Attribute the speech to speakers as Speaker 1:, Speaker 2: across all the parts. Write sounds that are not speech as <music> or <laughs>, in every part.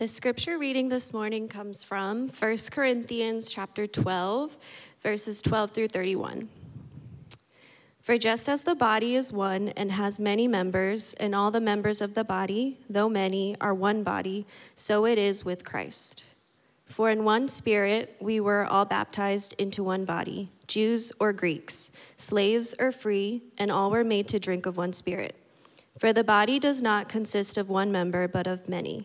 Speaker 1: The scripture reading this morning comes from 1 Corinthians chapter 12, verses 12 through 31. For just as the body is one and has many members, and all the members of the body, though many, are one body, so it is with Christ. For in one spirit we were all baptized into one body, Jews or Greeks, slaves or free, and all were made to drink of one spirit. For the body does not consist of one member, but of many.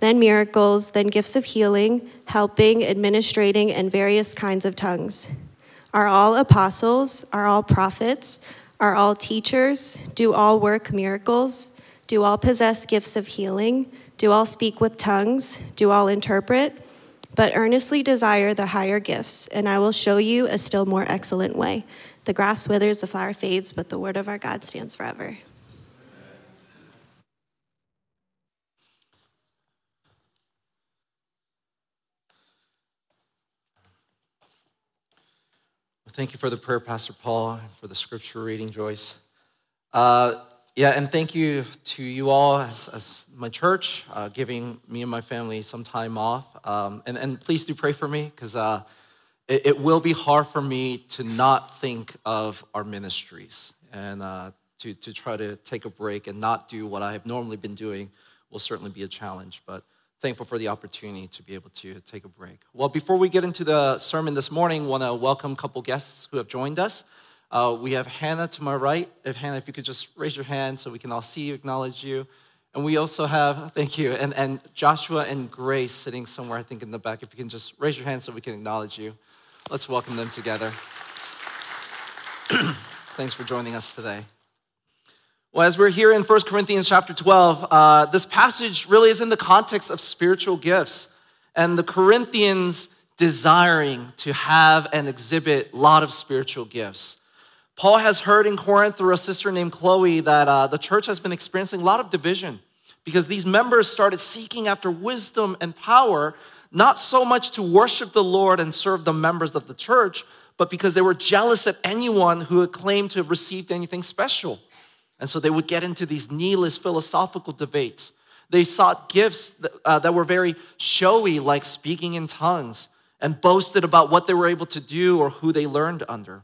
Speaker 1: then miracles, then gifts of healing, helping, administrating, and various kinds of tongues. Are all apostles? Are all prophets? Are all teachers? Do all work miracles? Do all possess gifts of healing? Do all speak with tongues? Do all interpret? But earnestly desire the higher gifts, and I will show you a still more excellent way. The grass withers, the flower fades, but the word of our God stands forever.
Speaker 2: Thank you for the prayer, Pastor Paul, and for the scripture reading, Joyce. Uh, yeah, and thank you to you all as, as my church, uh, giving me and my family some time off. Um, and, and please do pray for me because uh, it, it, will be hard for me to not think of our ministries and uh, to, to try to take a break and not do what I have normally been doing will certainly be a challenge. But thankful for the opportunity to be able to take a break. Well, before we get into the sermon this morning, want to welcome a couple guests who have joined us. Uh, we have Hannah to my right. If Hannah, if you could just raise your hand so we can all see you, acknowledge you. And we also have, thank you, and, and Joshua and Grace sitting somewhere, I think, in the back. If you can just raise your hand so we can acknowledge you. Let's welcome them together. <clears throat> Thanks for joining us today. Well, as we're here in 1 Corinthians chapter 12, uh, this passage really is in the context of spiritual gifts and the Corinthians desiring to have and exhibit a lot of spiritual gifts. Paul has heard in Corinth through a sister named Chloe that uh, the church has been experiencing a lot of division because these members started seeking after wisdom and power, not so much to worship the Lord and serve the members of the church, but because they were jealous at anyone who had claimed to have received anything special. And so they would get into these needless philosophical debates. They sought gifts that, uh, that were very showy, like speaking in tongues, and boasted about what they were able to do or who they learned under.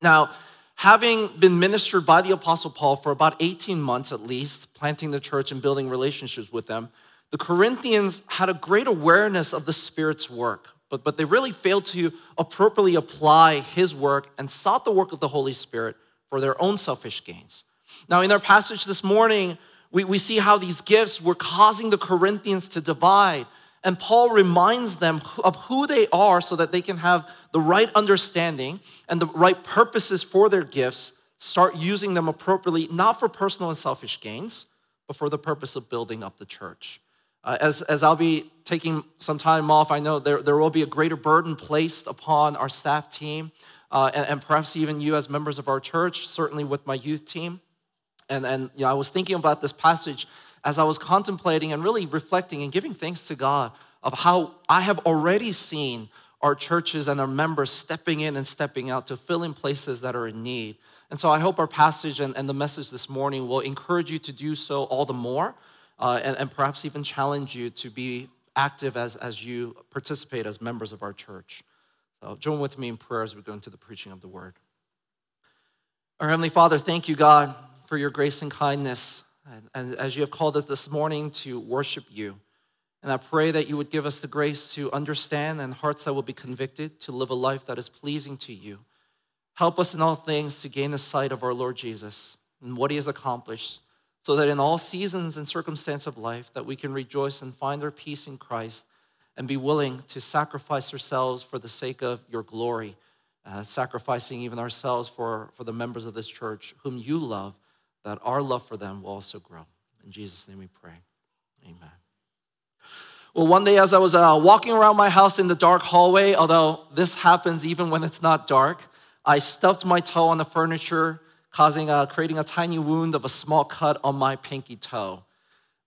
Speaker 2: Now, having been ministered by the Apostle Paul for about 18 months at least, planting the church and building relationships with them, the Corinthians had a great awareness of the Spirit's work, but, but they really failed to appropriately apply his work and sought the work of the Holy Spirit for their own selfish gains. Now, in our passage this morning, we, we see how these gifts were causing the Corinthians to divide. And Paul reminds them of who they are so that they can have the right understanding and the right purposes for their gifts, start using them appropriately, not for personal and selfish gains, but for the purpose of building up the church. Uh, as, as I'll be taking some time off, I know there, there will be a greater burden placed upon our staff team, uh, and, and perhaps even you as members of our church, certainly with my youth team. And, and you know, I was thinking about this passage as I was contemplating and really reflecting and giving thanks to God of how I have already seen our churches and our members stepping in and stepping out to fill in places that are in need. And so I hope our passage and, and the message this morning will encourage you to do so all the more uh, and, and perhaps even challenge you to be active as, as you participate as members of our church. So join with me in prayer as we go into the preaching of the word. Our Heavenly Father, thank you, God, for your grace and kindness. And, and as you have called us this morning to worship you. And I pray that you would give us the grace to understand and hearts that will be convicted to live a life that is pleasing to you. Help us in all things to gain the sight of our Lord Jesus and what he has accomplished, so that in all seasons and circumstances of life that we can rejoice and find our peace in Christ and be willing to sacrifice ourselves for the sake of your glory, uh, sacrificing even ourselves for, for the members of this church whom you love, that our love for them will also grow. In Jesus' name we pray. Amen. Well, one day as I was uh, walking around my house in the dark hallway, although this happens even when it's not dark, I stubbed my toe on the furniture, causing uh, creating a tiny wound of a small cut on my pinky toe.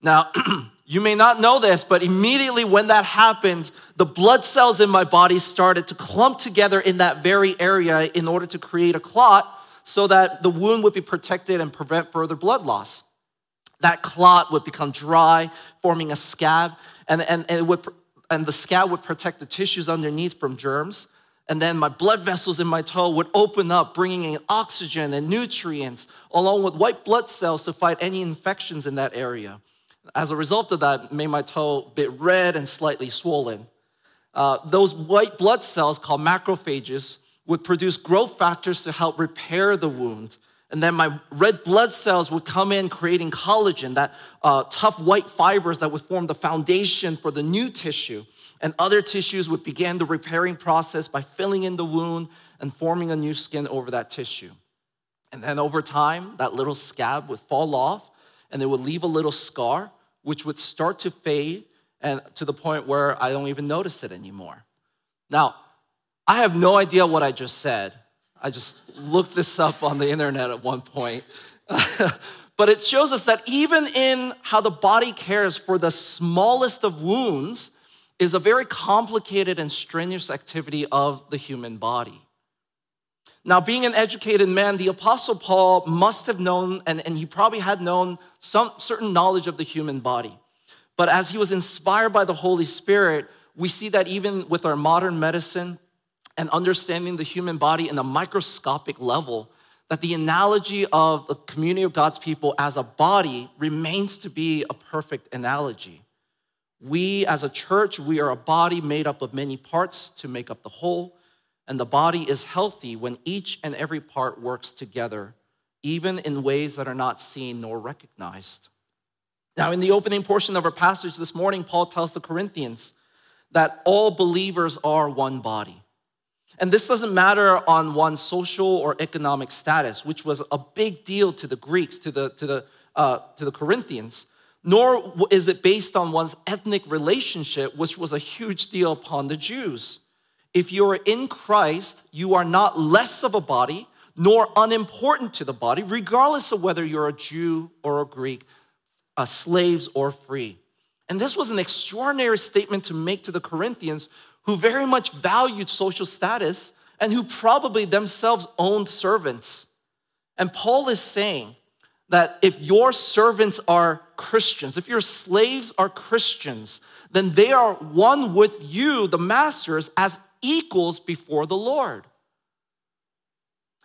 Speaker 2: Now, <clears throat> you may not know this, but immediately when that happened, the blood cells in my body started to clump together in that very area in order to create a clot so that the wound would be protected and prevent further blood loss. That clot would become dry, forming a scab, and, and, and, would, and the scab would protect the tissues underneath from germs. And then my blood vessels in my toe would open up, bringing in oxygen and nutrients, along with white blood cells to fight any infections in that area. As a result of that, made my toe a bit red and slightly swollen. Uh, those white blood cells, called macrophages, would produce growth factors to help repair the wound and then my red blood cells would come in creating collagen, that uh, tough white fibers that would form the foundation for the new tissue. And other tissues would begin the repairing process by filling in the wound and forming a new skin over that tissue. And then over time, that little scab would fall off and it would leave a little scar, which would start to fade and to the point where I don't even notice it anymore. Now, I have no idea what I just said, I just looked this up on the internet at one point. <laughs> but it shows us that even in how the body cares for the smallest of wounds is a very complicated and strenuous activity of the human body. Now, being an educated man, the Apostle Paul must have known, and, and he probably had known some certain knowledge of the human body. But as he was inspired by the Holy Spirit, we see that even with our modern medicine, and understanding the human body in a microscopic level, that the analogy of the community of God's people as a body remains to be a perfect analogy. We, as a church, we are a body made up of many parts to make up the whole, and the body is healthy when each and every part works together, even in ways that are not seen nor recognized. Now, in the opening portion of our passage this morning, Paul tells the Corinthians that all believers are one body. And this doesn't matter on one's social or economic status, which was a big deal to the Greeks, to the, to the, uh, to the Corinthians, nor is it based on one's ethnic relationship, which was a huge deal upon the Jews. If you're in Christ, you are not less of a body nor unimportant to the body, regardless of whether you're a Jew or a Greek, a slaves or free. And this was an extraordinary statement to make to the Corinthians who very much valued social status and who probably themselves owned servants. And Paul is saying that if your servants are Christians, if your slaves are Christians, then they are one with you, the masters, as equals before the Lord.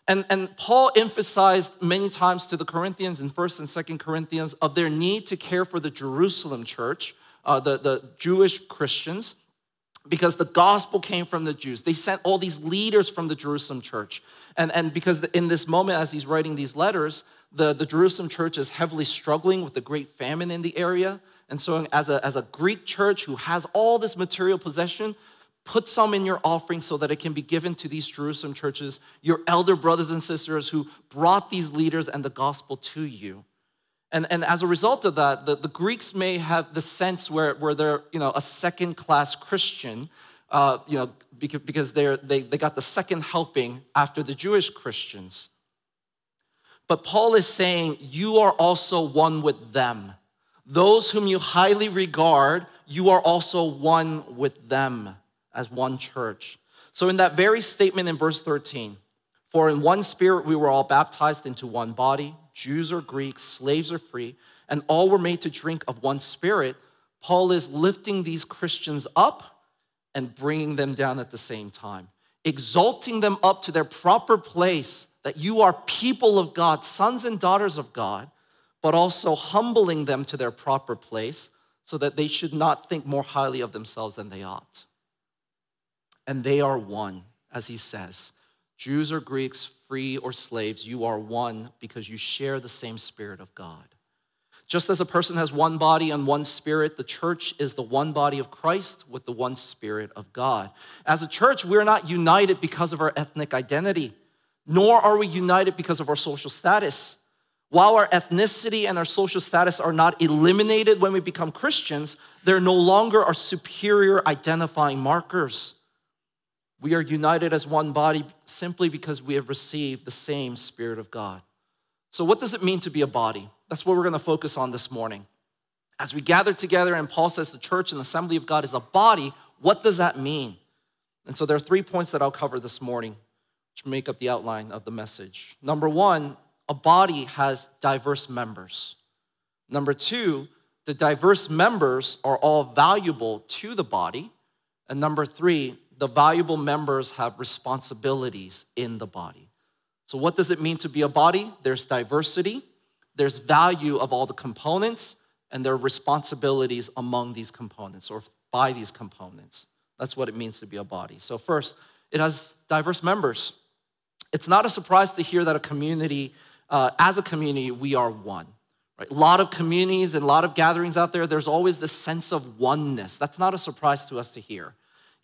Speaker 2: And, and Paul emphasized many times to the Corinthians in 1st and 2nd Corinthians of their need to care for the Jerusalem church, uh, the, the Jewish Christians, because the gospel came from the Jews. They sent all these leaders from the Jerusalem church. And, and because in this moment, as he's writing these letters, the, the Jerusalem church is heavily struggling with the great famine in the area. And so, as a, as a Greek church who has all this material possession, put some in your offering so that it can be given to these Jerusalem churches, your elder brothers and sisters who brought these leaders and the gospel to you. And, and as a result of that, the, the Greeks may have the sense where, where they're you know, a second class Christian, uh, you know, because, because they're, they, they got the second helping after the Jewish Christians. But Paul is saying, You are also one with them. Those whom you highly regard, you are also one with them as one church. So, in that very statement in verse 13, for in one spirit we were all baptized into one body, Jews or Greeks, slaves or free, and all were made to drink of one spirit. Paul is lifting these Christians up and bringing them down at the same time, exalting them up to their proper place that you are people of God, sons and daughters of God, but also humbling them to their proper place so that they should not think more highly of themselves than they ought. And they are one, as he says. Jews or Greeks, free or slaves, you are one because you share the same Spirit of God. Just as a person has one body and one spirit, the church is the one body of Christ with the one spirit of God. As a church, we're not united because of our ethnic identity, nor are we united because of our social status. While our ethnicity and our social status are not eliminated when we become Christians, they're no longer our superior identifying markers. We are united as one body simply because we have received the same Spirit of God. So, what does it mean to be a body? That's what we're going to focus on this morning. As we gather together, and Paul says the church and the assembly of God is a body, what does that mean? And so, there are three points that I'll cover this morning, which make up the outline of the message. Number one, a body has diverse members. Number two, the diverse members are all valuable to the body. And number three, the valuable members have responsibilities in the body. So, what does it mean to be a body? There's diversity, there's value of all the components, and there are responsibilities among these components or by these components. That's what it means to be a body. So, first, it has diverse members. It's not a surprise to hear that a community, uh, as a community, we are one. Right? A lot of communities and a lot of gatherings out there, there's always this sense of oneness. That's not a surprise to us to hear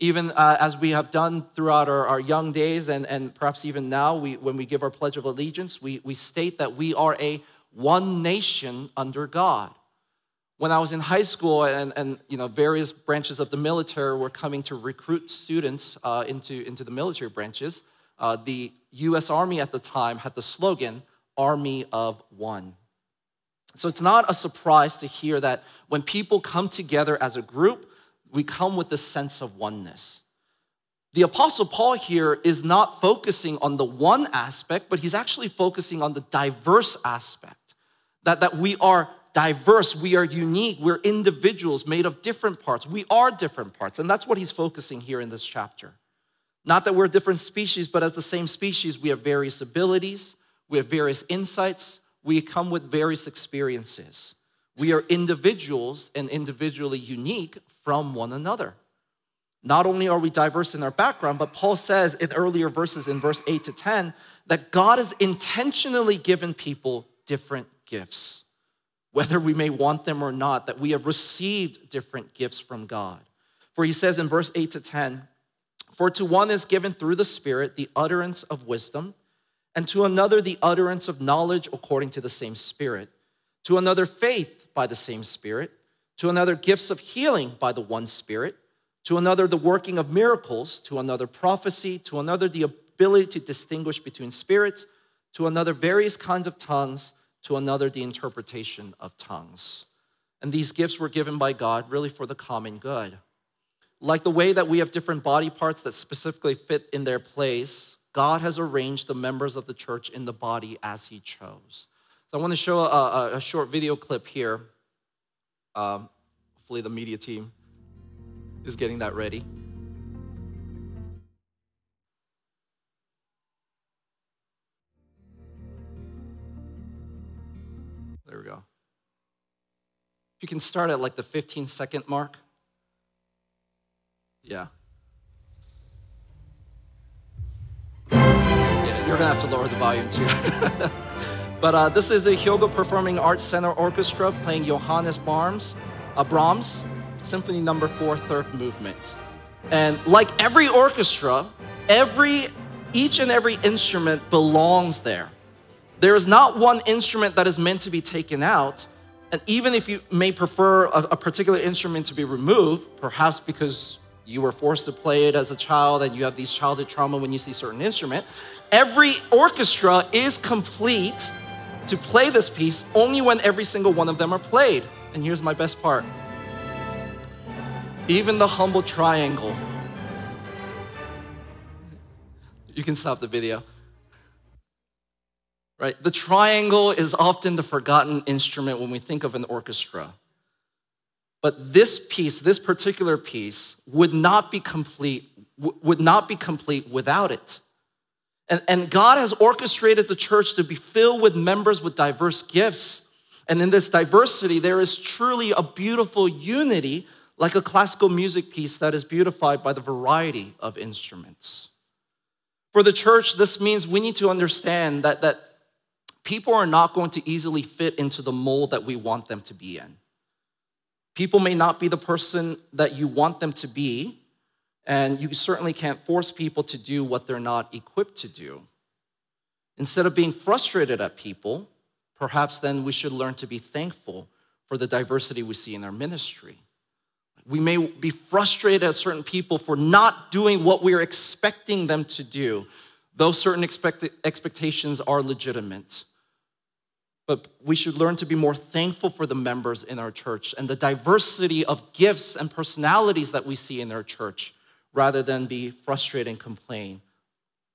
Speaker 2: even uh, as we have done throughout our, our young days and, and perhaps even now, we, when we give our Pledge of Allegiance, we, we state that we are a one nation under God. When I was in high school and, and you know, various branches of the military were coming to recruit students uh, into, into the military branches, uh, the US Army at the time had the slogan, Army of One. So it's not a surprise to hear that when people come together as a group, we come with a sense of oneness. The Apostle Paul here is not focusing on the one aspect, but he's actually focusing on the diverse aspect. That, that we are diverse, we are unique, we're individuals made of different parts. We are different parts, and that's what he's focusing here in this chapter. Not that we're different species, but as the same species, we have various abilities, we have various insights, we come with various experiences. We are individuals and individually unique from one another. Not only are we diverse in our background, but Paul says in earlier verses in verse 8 to 10 that God has intentionally given people different gifts, whether we may want them or not, that we have received different gifts from God. For he says in verse 8 to 10, For to one is given through the Spirit the utterance of wisdom, and to another the utterance of knowledge according to the same Spirit, to another faith by the same Spirit to another, gifts of healing by the one Spirit, to another, the working of miracles, to another, prophecy, to another, the ability to distinguish between spirits, to another, various kinds of tongues, to another, the interpretation of tongues. And these gifts were given by God really for the common good. Like the way that we have different body parts that specifically fit in their place, God has arranged the members of the church in the body as He chose. So I want to show a, a, short video clip here um, hopefully, the media team is getting that ready. There we go. If you can start at like the 15 second mark. Yeah. Yeah, you're gonna have to lower the volume too. <laughs> But uh, this is the Hyogo Performing Arts Center Orchestra playing Johannes Brahms, uh, Brahms Symphony Number no. Four, Third Movement. And like every orchestra, every each and every instrument belongs there. There is not one instrument that is meant to be taken out. And even if you may prefer a, a particular instrument to be removed, perhaps because you were forced to play it as a child and you have these childhood trauma when you see certain instrument, every orchestra is complete to play this piece only when every single one of them are played. And here's my best part even the humble triangle You can stop the video. Right? The triangle is often the forgotten instrument when we think of an orchestra. But this piece, this particular piece, would not be complete, would not be complete without it. And, and God has orchestrated the church to be filled with members with diverse gifts. And in this diversity, there is truly a beautiful unity, like a classical music piece that is beautified by the variety of instruments. For the church, this means we need to understand that, that people are not going to easily fit into the mold that we want them to be in. People may not be the person that you want them to be, and you certainly can't force people to do what they're not equipped to do. Instead of being frustrated at people, perhaps then we should learn to be thankful for the diversity we see in our ministry. We may be frustrated at certain people for not doing what we're expecting them to do, though certain expect- expectations are legitimate. But we should learn to be more thankful for the members in our church and the diversity of gifts and personalities that we see in our church rather than be frustrated and complain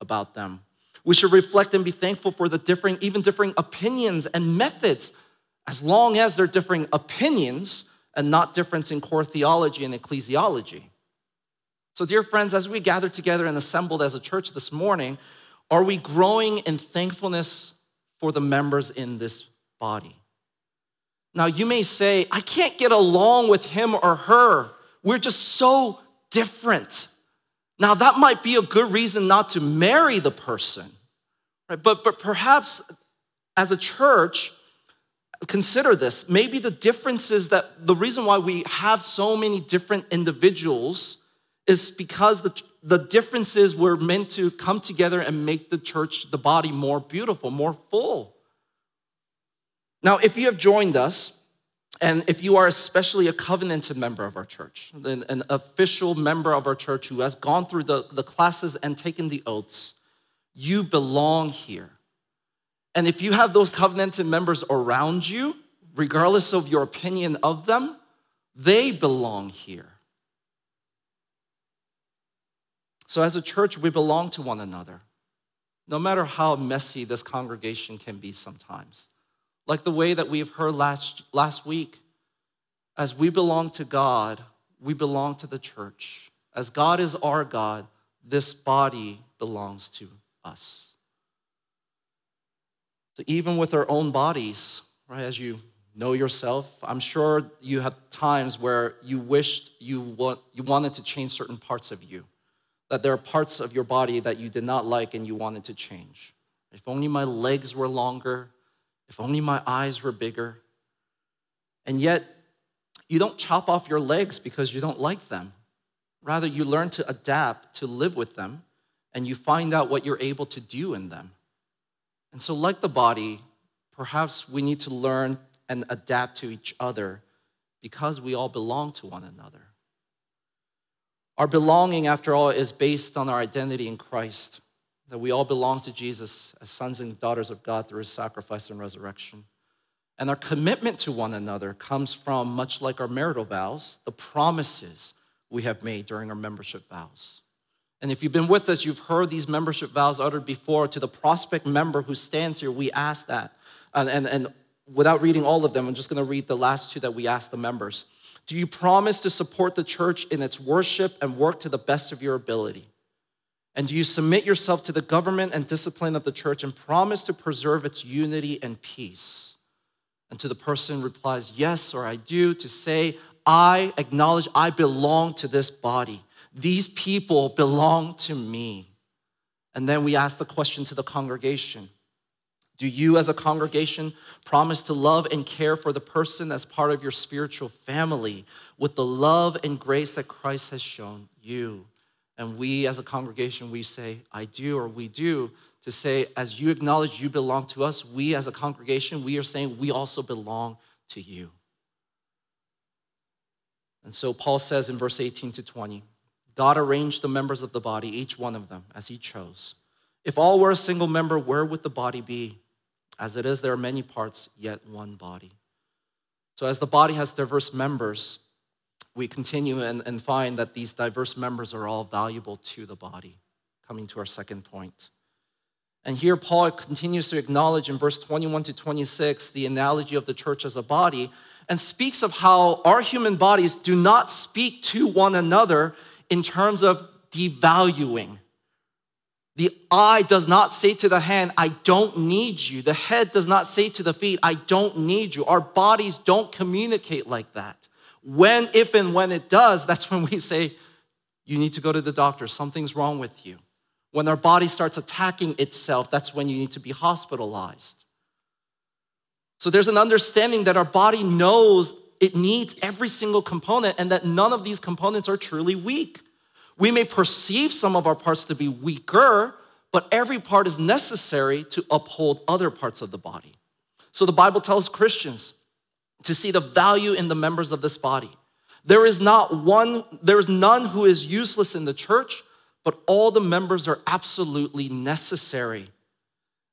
Speaker 2: about them. We should reflect and be thankful for the differing, even differing opinions and methods, as long as they're differing opinions and not difference in core theology and ecclesiology. So, dear friends, as we gather together and assembled as a church this morning, are we growing in thankfulness for the members in this body? Now, you may say, I can't get along with him or her. We're just so different. Now, that might be a good reason not to marry the person, right? But, but perhaps as a church, consider this. Maybe the difference is that the reason why we have so many different individuals is because the, the differences were meant to come together and make the church, the body, more beautiful, more full. Now, if you have joined us, and if you are especially a covenanted member of our church, an, an official member of our church who has gone through the, the classes and taken the oaths, you belong here. And if you have those covenanted members around you, regardless of your opinion of them, they belong here. So, as a church, we belong to one another, no matter how messy this congregation can be sometimes. Like the way that we've heard last, last week, as we belong to God, we belong to the church. As God is our God, this body belongs to us. So, even with our own bodies, right, as you know yourself, I'm sure you had times where you wished you, want, you wanted to change certain parts of you, that there are parts of your body that you did not like and you wanted to change. If only my legs were longer, if only my eyes were bigger. And yet, you don't chop off your legs because you don't like them. Rather, you learn to adapt to live with them and you find out what you're able to do in them. And so, like the body, perhaps we need to learn and adapt to each other because we all belong to one another. Our belonging, after all, is based on our identity in Christ, that we all belong to Jesus as sons and daughters of God through his sacrifice and resurrection. And our commitment to one another comes from, much like our marital vows, the promises we have made during our membership vows. And if you've been with us, you've heard these membership vows uttered before. To the prospect member who stands here, we ask that. And, and, and without reading all of them, I'm just going to read the last two that we asked the members. Do you promise to support the church in its worship and work to the best of your ability? And do you submit yourself to the government and discipline of the church and promise to preserve its unity and peace? And to the person replies, Yes, or I do, to say, I acknowledge I belong to this body. These people belong to me. And then we ask the question to the congregation Do you, as a congregation, promise to love and care for the person as part of your spiritual family with the love and grace that Christ has shown you? And we, as a congregation, we say, I do, or we do, to say, as you acknowledge you belong to us, we, as a congregation, we are saying we also belong to you. And so Paul says in verse 18 to 20, God arranged the members of the body, each one of them, as he chose. If all were a single member, where would the body be? As it is, there are many parts, yet one body. So, as the body has diverse members, we continue and, and find that these diverse members are all valuable to the body. coming to our second point. And here, Paul continues to acknowledge in verse 21 to 26 the analogy of the church as a body and speaks of how our human bodies do not speak to one another in terms of devaluing. The eye does not say to the hand, I don't need you. The head does not say to the feet, I don't need you. Our bodies don't communicate like that. When, if, and when it does, that's when we say, You need to go to the doctor. Something's wrong with you. When our body starts attacking itself, that's when you need to be hospitalized. So there's an understanding that our body knows it needs every single component and that none of these components are truly weak. We may perceive some of our parts to be weaker, but every part is necessary to uphold other parts of the body. So the Bible tells Christians to see the value in the members of this body. There is not one, there is none who is useless in the church, but all the members are absolutely necessary.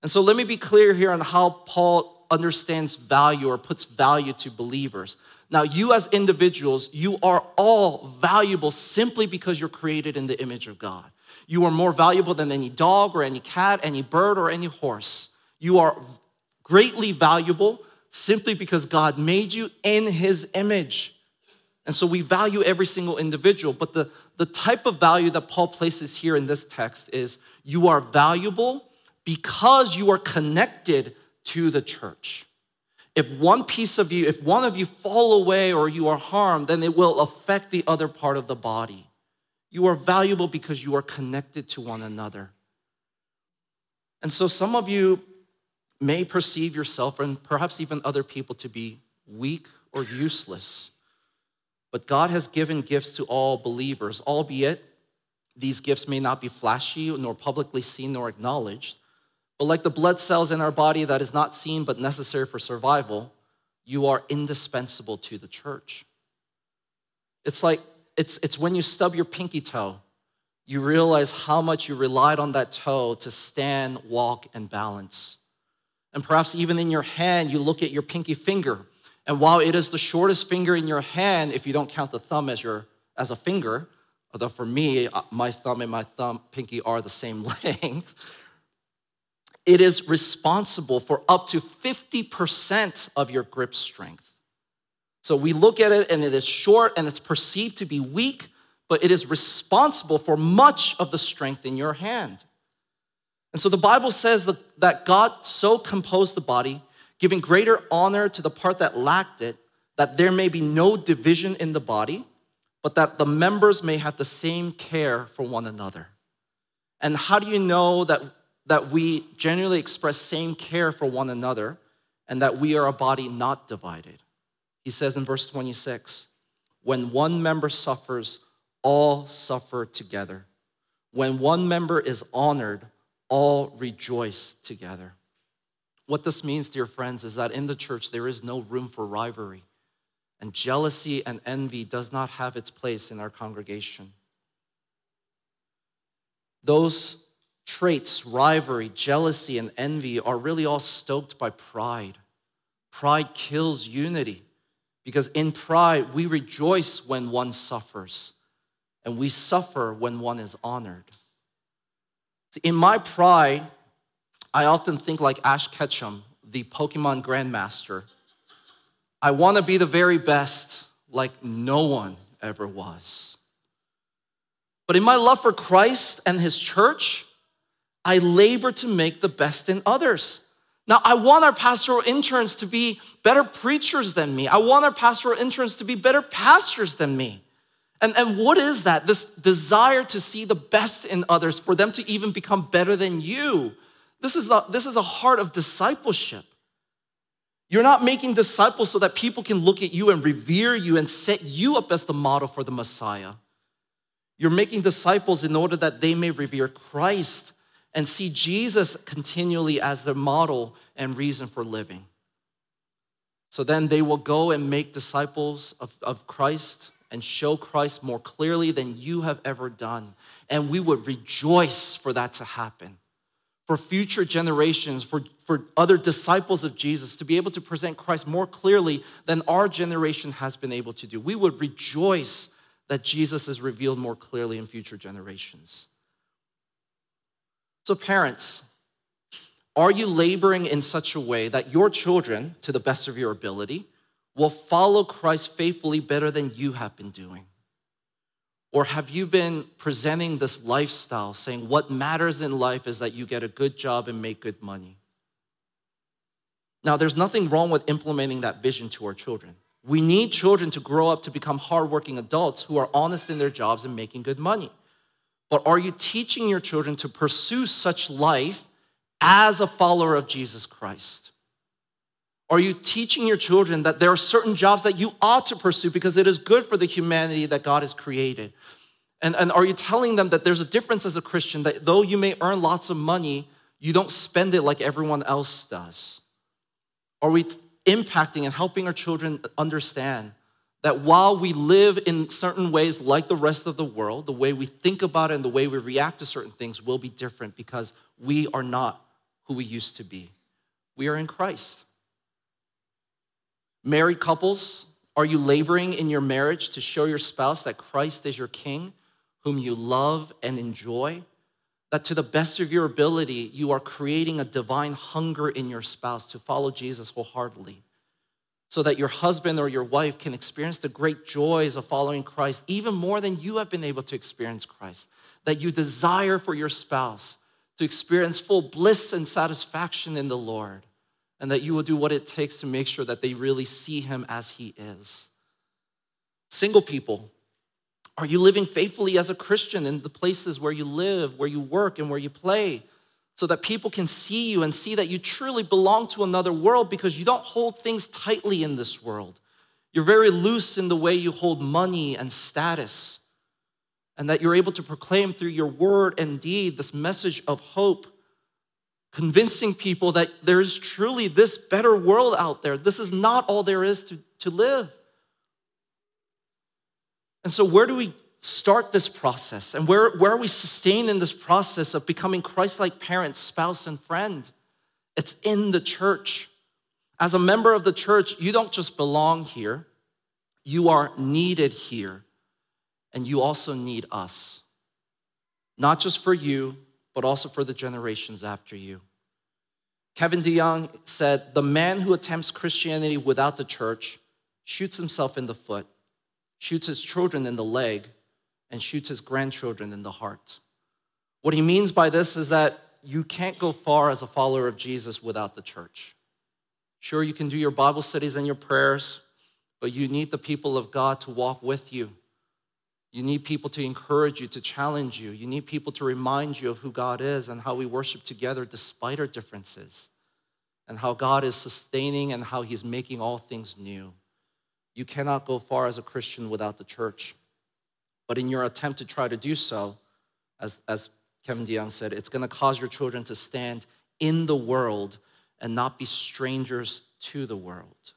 Speaker 2: And so let me be clear here on how Paul understands value or puts value to believers. Now, you as individuals, you are all valuable simply because you're created in the image of God. You are more valuable than any dog or any cat, any bird or any horse. You are greatly valuable simply because God made you in his image. And so we value every single individual. But the, the type of value that Paul places here in this text is you are valuable because you are connected to the church. If one piece of you, if one of you fall away or you are harmed, then it will affect the other part of the body. You are valuable because you are connected to one another. And so some of you may perceive yourself and perhaps even other people to be weak or useless. But God has given gifts to all believers, albeit these gifts may not be flashy nor publicly seen nor acknowledged. But like the blood cells in our body that is not seen but necessary for survival, you are indispensable to the church. It's like it's, it's when you stub your pinky toe, you realize how much you relied on that toe to stand, walk, and balance. And perhaps even in your hand, you look at your pinky finger. And while it is the shortest finger in your hand, if you don't count the thumb as, your, as a finger, although for me, uh, my thumb and my thumb pinky are the same <laughs> length, it is responsible for up to 50% of your grip strength. So we look at it and it is short and it's perceived to be weak, but it is responsible for much of the strength in your hand. And so the Bible says that God so composed the body, giving greater honor to the part that lacked it, that there may be no division in the body, but that the members may have the same care for one another. And how do you know that that we genuinely express same care for one another and that we are a body not divided. He says in verse 26 when one member suffers, all suffer together. When one member is honored, all rejoice together. What this means, dear friends, is that in the church there is no room for rivalry, and jealousy and envy does not have its place in our congregation. Those traits, rivalry, jealousy, and envy are really all stoked by pride. Pride kills unity because in pride, we rejoice when one suffers and we suffer when one is honored. In my pride, I often think like Ash Ketchum, the Pokemon Grandmaster. I want to be the very best, like no one ever was. But in my love for Christ and his church, I labor to make the best in others. Now, I want our pastoral interns to be better preachers than me. I want our pastoral interns to be better pastors than me. And, and what is that? This desire to see the best in others, for them to even become better than you. This is a, this is a heart of discipleship. You're not making disciples so that people can look at you and revere you and set you up as the model for the Messiah. You're making disciples in order that they may revere Christ and see Jesus continually as their model and reason for living. So then they will go and make disciples of, of Christ and show Christ more clearly than you have ever done. And we would rejoice for that to happen. For future generations, for, for other disciples of Jesus to be able to present Christ more clearly than our generation has been able to do. We would rejoice that Jesus is revealed more clearly in future generations. So, parents, are you laboring in such a way that your children, to the best of your ability, will follow Christ faithfully better than you have been doing? Or have you been presenting this lifestyle saying what matters in life is that you get a good job and make good money? Now, there's nothing wrong with implementing that vision to our children. We need children to grow up to become hardworking adults who are honest in their jobs and making good money. But are you teaching your children to pursue such life as a follower of Jesus Christ? Are you teaching your children that there are certain jobs that you ought to pursue because it is good for the humanity that God has created? And, and are you telling them that there's a difference as a Christian that though you may earn lots of money, you don't spend it like everyone else does? Are we impacting and helping our children understand that while we live in certain ways like the rest of the world, the way we think about it and the way we react to certain things will be different because we are not who we used to be. We are in Christ. Married couples, are you laboring in your marriage to show your spouse that Christ is your king, whom you love and enjoy? that to the best of your ability, you are creating a divine hunger in your spouse to follow Jesus wholeheartedly. So that your husband or your wife can experience the great joys of following Christ even more than you have been able to experience Christ. That you desire for your spouse to experience full bliss and satisfaction in the Lord. And that you will do what it takes to make sure that they really see Him as He is. Single people, are you living faithfully as a Christian in the places where you live, where you work, and where you play? So that people can see you and see that you truly belong to another world because you don't hold things tightly in this world. You're very loose in the way you hold money and status, and that you're able to proclaim through your word and deed this message of hope, convincing people that there is truly this better world out there. This is not all there is to, to live. And so, where do we start this process? And where, where are we sustained in this process of becoming Christ like parents, spouse, and friend? It's in the church. As a member of the church, you don't just belong here, you are needed here. And you also need us, not just for you, but also for the generations after you. Kevin DeYoung said, The man who attempts Christianity without the church shoots himself in the foot shoots his children in the leg, and shoots his grandchildren in the heart. What he means by this is that you can't go far as a follower of Jesus without the church. Sure, you can do your Bible studies and your prayers, but you need the people of God to walk with you. You need people to encourage you, to challenge you. You need people to remind you of who God is and how we worship together despite our differences, and how God is sustaining and how He's making all things new. You cannot go far as a Christian without the church. But in your attempt to try to do so, as, as Kevin DeYoung said, it's going to cause your children to stand in the world and not be strangers to the world.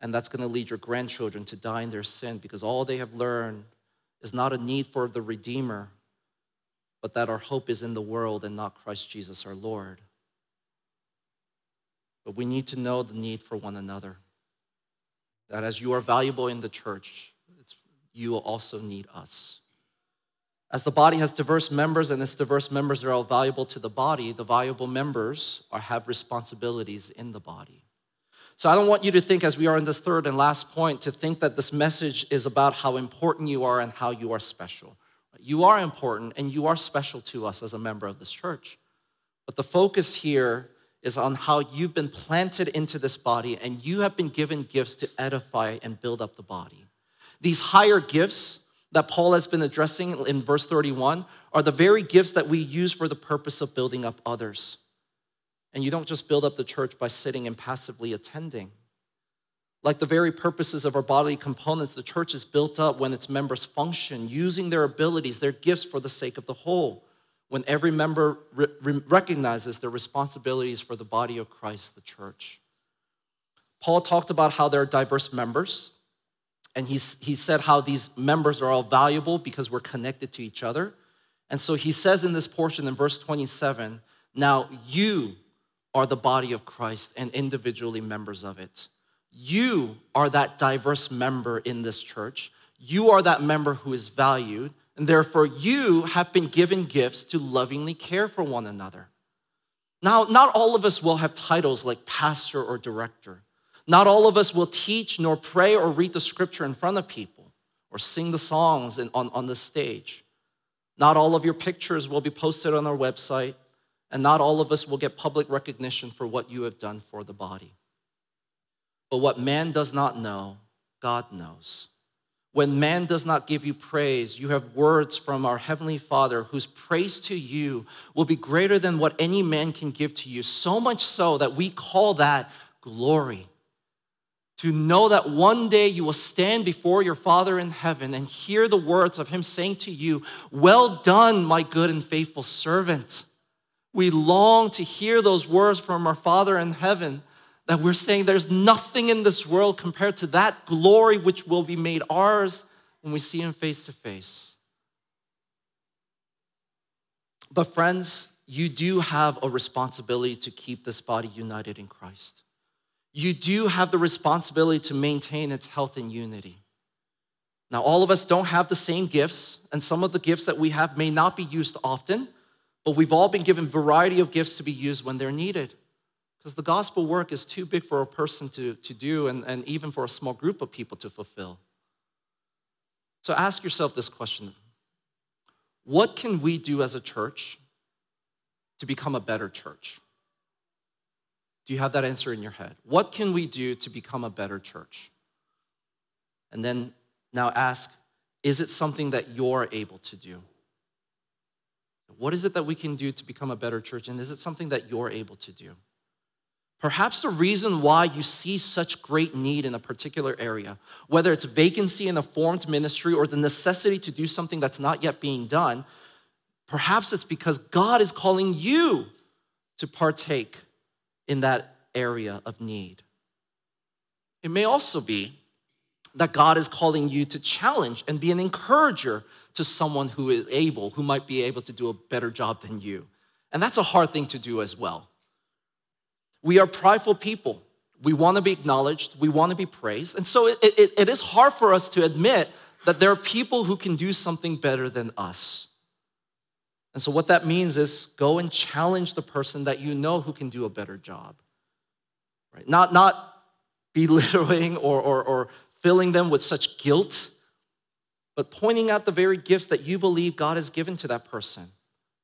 Speaker 2: And that's going to lead your grandchildren to die in their sin because all they have learned is not a need for the Redeemer, but that our hope is in the world and not Christ Jesus our Lord. But we need to know the need for one another that as you are valuable in the church, you will also need us. As the body has diverse members and its diverse members are all valuable to the body, the valuable members are, have responsibilities in the body. So I don't want you to think, as we are in this third and last point, to think that this message is about how important you are and how you are special. You are important and you are special to us as a member of this church. But the focus here is on how you've been planted into this body and you have been given gifts to edify and build up the body. These higher gifts that Paul has been addressing in verse 31 are the very gifts that we use for the purpose of building up others. And you don't just build up the church by sitting and passively attending. Like the very purposes of our bodily components, the church is built up when its members function, using their abilities, their gifts for the sake of the whole when every member re- recognizes their responsibilities for the body of Christ, the church. Paul talked about how there are diverse members, and he's, he said how these members are all valuable because we're connected to each other. And so he says in this portion in verse 27 now you are the body of Christ and individually members of it. You are that diverse member in this church. You are that member who is valued And therefore, you have been given gifts to lovingly care for one another. Now, not all of us will have titles like pastor or director. Not all of us will teach, nor pray, or read the scripture in front of people, or sing the songs on, on the stage. Not all of your pictures will be posted on our website, and not all of us will get public recognition for what you have done for the body. But what man does not know, God knows. When man does not give you praise, you have words from our Heavenly Father whose praise to you will be greater than what any man can give to you. So much so that we call that glory. To know that one day you will stand before your Father in heaven and hear the words of Him saying to you, Well done, my good and faithful servant. We long to hear those words from our Father in heaven that we're saying there's nothing in this world compared to that glory which will be made ours when we see Him face to face. But, friends, you do have a responsibility to keep this body united in Christ. You do have the responsibility to maintain its health and unity. Now, all of us don't have the same gifts, and some of the gifts that we have may not be used often, but we've all been given variety of gifts to be used when they're needed. Because the gospel work is too big for a person to, to do and, and even for a small group of people to fulfill. So ask yourself this question What can we do as a church to become a better church? Do you have that answer in your head? What can we do to become a better church? And then now ask Is it something that you're able to do? What is it that we can do to become a better church? And is it something that you're able to do? Perhaps the reason why you see such great need in a particular area, whether it's vacancy in a formed ministry or the necessity to do something that's not yet being done, perhaps it's because God is calling you to partake in that area of need. It may also be that God is calling you to challenge and be an encourager to someone who is able, who might be able to do a better job than you. And that's a hard thing to do as well. We are prideful people. We want to be acknowledged, we want to be praised. And so it, it, it is hard for us to admit that there are people who can do something better than us. And so, what that means is go and challenge the person that you know who can do a better job. Right? Not, not belittling or, or, or filling them with such guilt, but pointing out the very gifts that you believe God has given to that person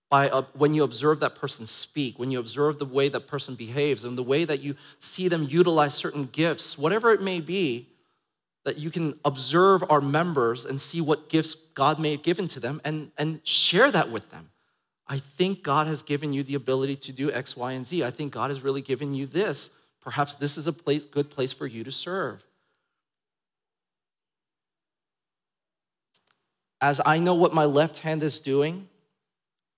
Speaker 2: by uh, when you observe that person speak, when you observe the way that person behaves, and the way that you see them utilize certain gifts, whatever it may be, that you can observe our members and see what gifts God may have given to them and, and share that with them. I think God has given you the ability to do X, Y, and Z. I think God has really given you this. Perhaps this is a place, good place for you to serve. As I know what my left hand is doing,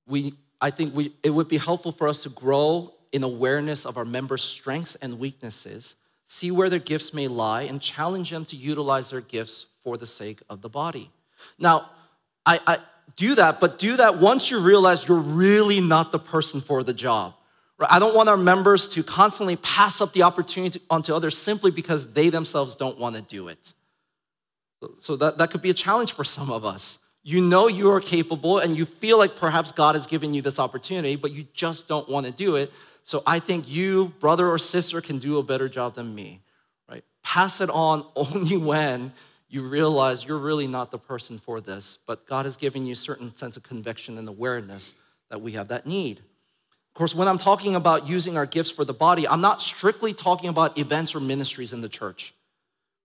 Speaker 2: we, I think we, it would be helpful for us to grow in awareness of our members' strengths and weaknesses, see where their gifts may lie, and challenge them to utilize their gifts for the sake of the body. Now, I, I do that, but do that once you realize you're really not the person for the job. I don't want our members to constantly pass up the opportunity onto others simply because they themselves don't want to do it. So, that, that could be a challenge for some of us. You know you are capable and you feel like perhaps God has given you this opportunity, but you just don't want to do it. So I think you, brother or sister, can do a better job than me, right? Pass it on <laughs> only when you realize you're really not the person for this, but God has given you a certain sense of conviction and awareness that we have that need. Of course, when I'm talking about using our gifts for the body, I'm not strictly talking about events or ministries in the church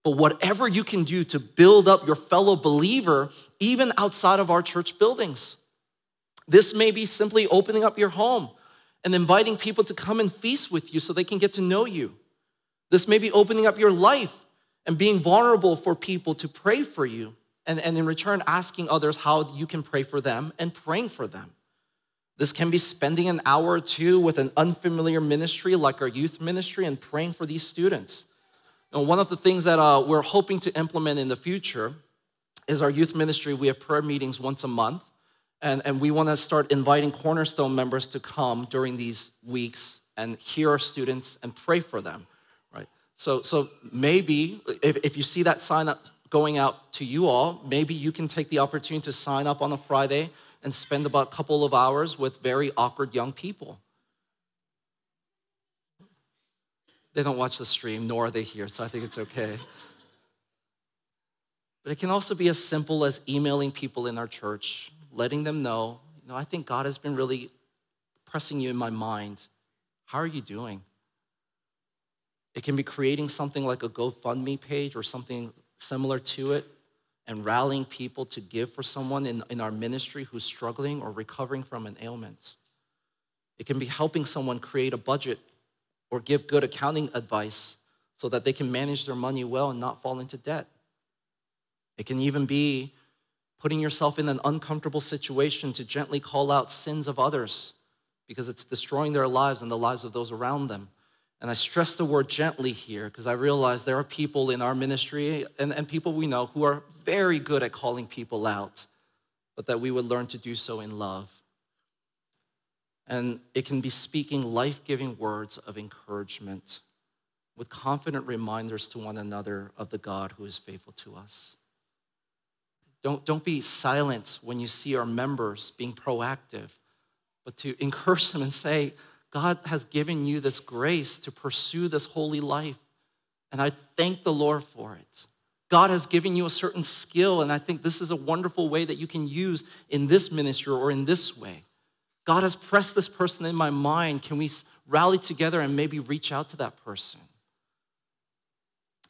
Speaker 2: but whatever you can do to build up your fellow believer, even outside of our church buildings. This may be simply opening up your home and inviting people to come and feast with you so they can get to know you. This may be opening up your life and being vulnerable for people to pray for you, and, and in return, asking others how you can pray for them and praying for them. This can be spending an hour or two with an unfamiliar ministry like our youth ministry and praying for these students. And one of the things that uh, we're hoping to implement in the future is our youth ministry. We have prayer meetings once a month, and, and we want to start inviting Cornerstone members to come during these weeks and hear our students and pray for them, right? So, so maybe if, if you see that sign up going out to you all, maybe you can take the opportunity to sign up on a Friday and spend about a couple of hours with very awkward young people. They don't watch the stream, nor are they here, so I think it's okay. But it can also be as simple as emailing people in our church, letting them know, you know, I think God has been really pressing you in my mind. How are you doing? It can be creating something like a GoFundMe page or something similar to it and rallying people to give for someone in, in our ministry who's struggling or recovering from an ailment. It can be helping someone create a budget or give good accounting advice so that they can manage their money well and not fall into debt. It can even be putting yourself in an uncomfortable situation to gently call out sins of others because it's destroying their lives and the lives of those around them. And I stress the word gently here because I realize there are people in our ministry and, and people we know who are very good at calling people out, but that we would learn to do so in love. And it can be speaking life giving words of encouragement with confident reminders to one another of the God who is faithful to us. Don't, don't be silent when you see our members being proactive, but to encourage them and say, God has given you this grace to pursue this holy life. And I thank the Lord for it. God has given you a certain skill, and I think this is a wonderful way that you can use in this ministry or in this way. God has pressed this person in my mind. Can we rally together and maybe reach out to that person?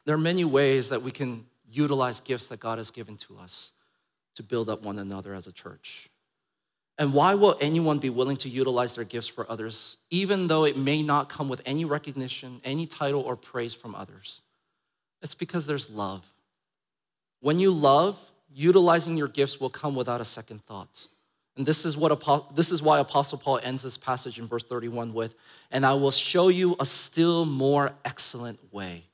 Speaker 2: There are many ways that we can utilize gifts that God has given to us to build up one another as a church. And why will anyone be willing to utilize their gifts for others, even though it may not come with any recognition, any title, or praise from others? It's because there's love. When you love, utilizing your gifts will come without a second thought. And this is, what, this is why Apostle Paul ends this passage in verse 31 with, and I will show you a still more excellent way.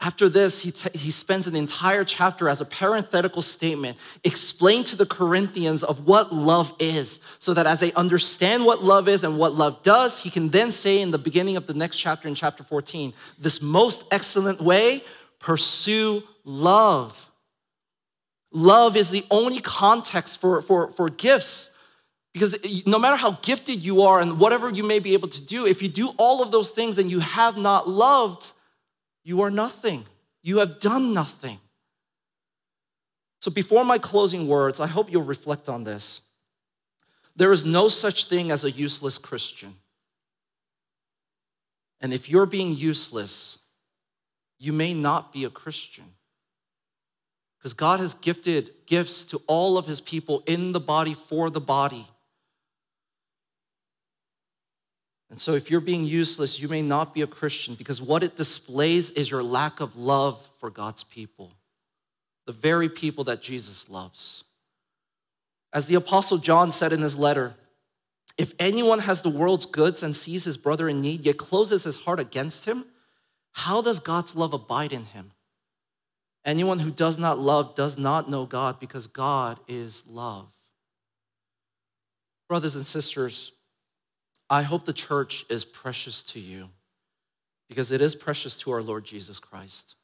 Speaker 2: After this, he, t- he spends an entire chapter as a parenthetical statement explain to the Corinthians of what love is, so that as they understand what love is and what love does, he can then say in the beginning of the next chapter, in chapter 14, this most excellent way, pursue love. Love is the only context for, for, for gifts. Because no matter how gifted you are and whatever you may be able to do, if you do all of those things and you have not loved, you are nothing. You have done nothing. So, before my closing words, I hope you'll reflect on this. There is no such thing as a useless Christian. And if you're being useless, you may not be a Christian. Because God has gifted gifts to all of his people in the body for the body. And so, if you're being useless, you may not be a Christian because what it displays is your lack of love for God's people, the very people that Jesus loves. As the Apostle John said in his letter, if anyone has the world's goods and sees his brother in need, yet closes his heart against him, how does God's love abide in him? Anyone who does not love does not know God because God is love. Brothers and sisters, I hope the church is precious to you because it is precious to our Lord Jesus Christ.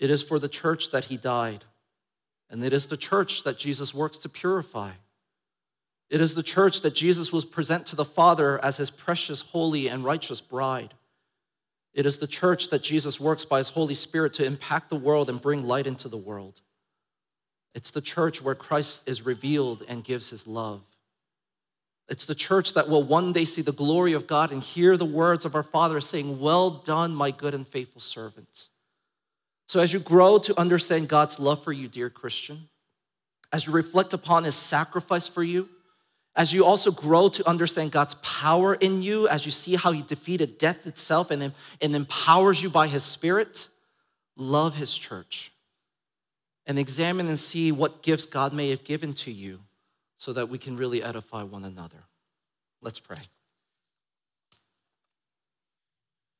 Speaker 2: It is for the church that he died, and it is the church that Jesus works to purify. It is the church that Jesus will present to the Father as his precious, holy, and righteous bride. It is the church that Jesus works by his Holy Spirit to impact the world and bring light into the world. It's the church where Christ is revealed and gives his love. It's the church that will one day see the glory of God and hear the words of our Father saying, Well done, my good and faithful servant. So, as you grow to understand God's love for you, dear Christian, as you reflect upon his sacrifice for you, as you also grow to understand God's power in you, as you see how he defeated death itself and, and empowers you by his spirit, love his church and examine and see what gifts God may have given to you so that we can really edify one another. Let's pray.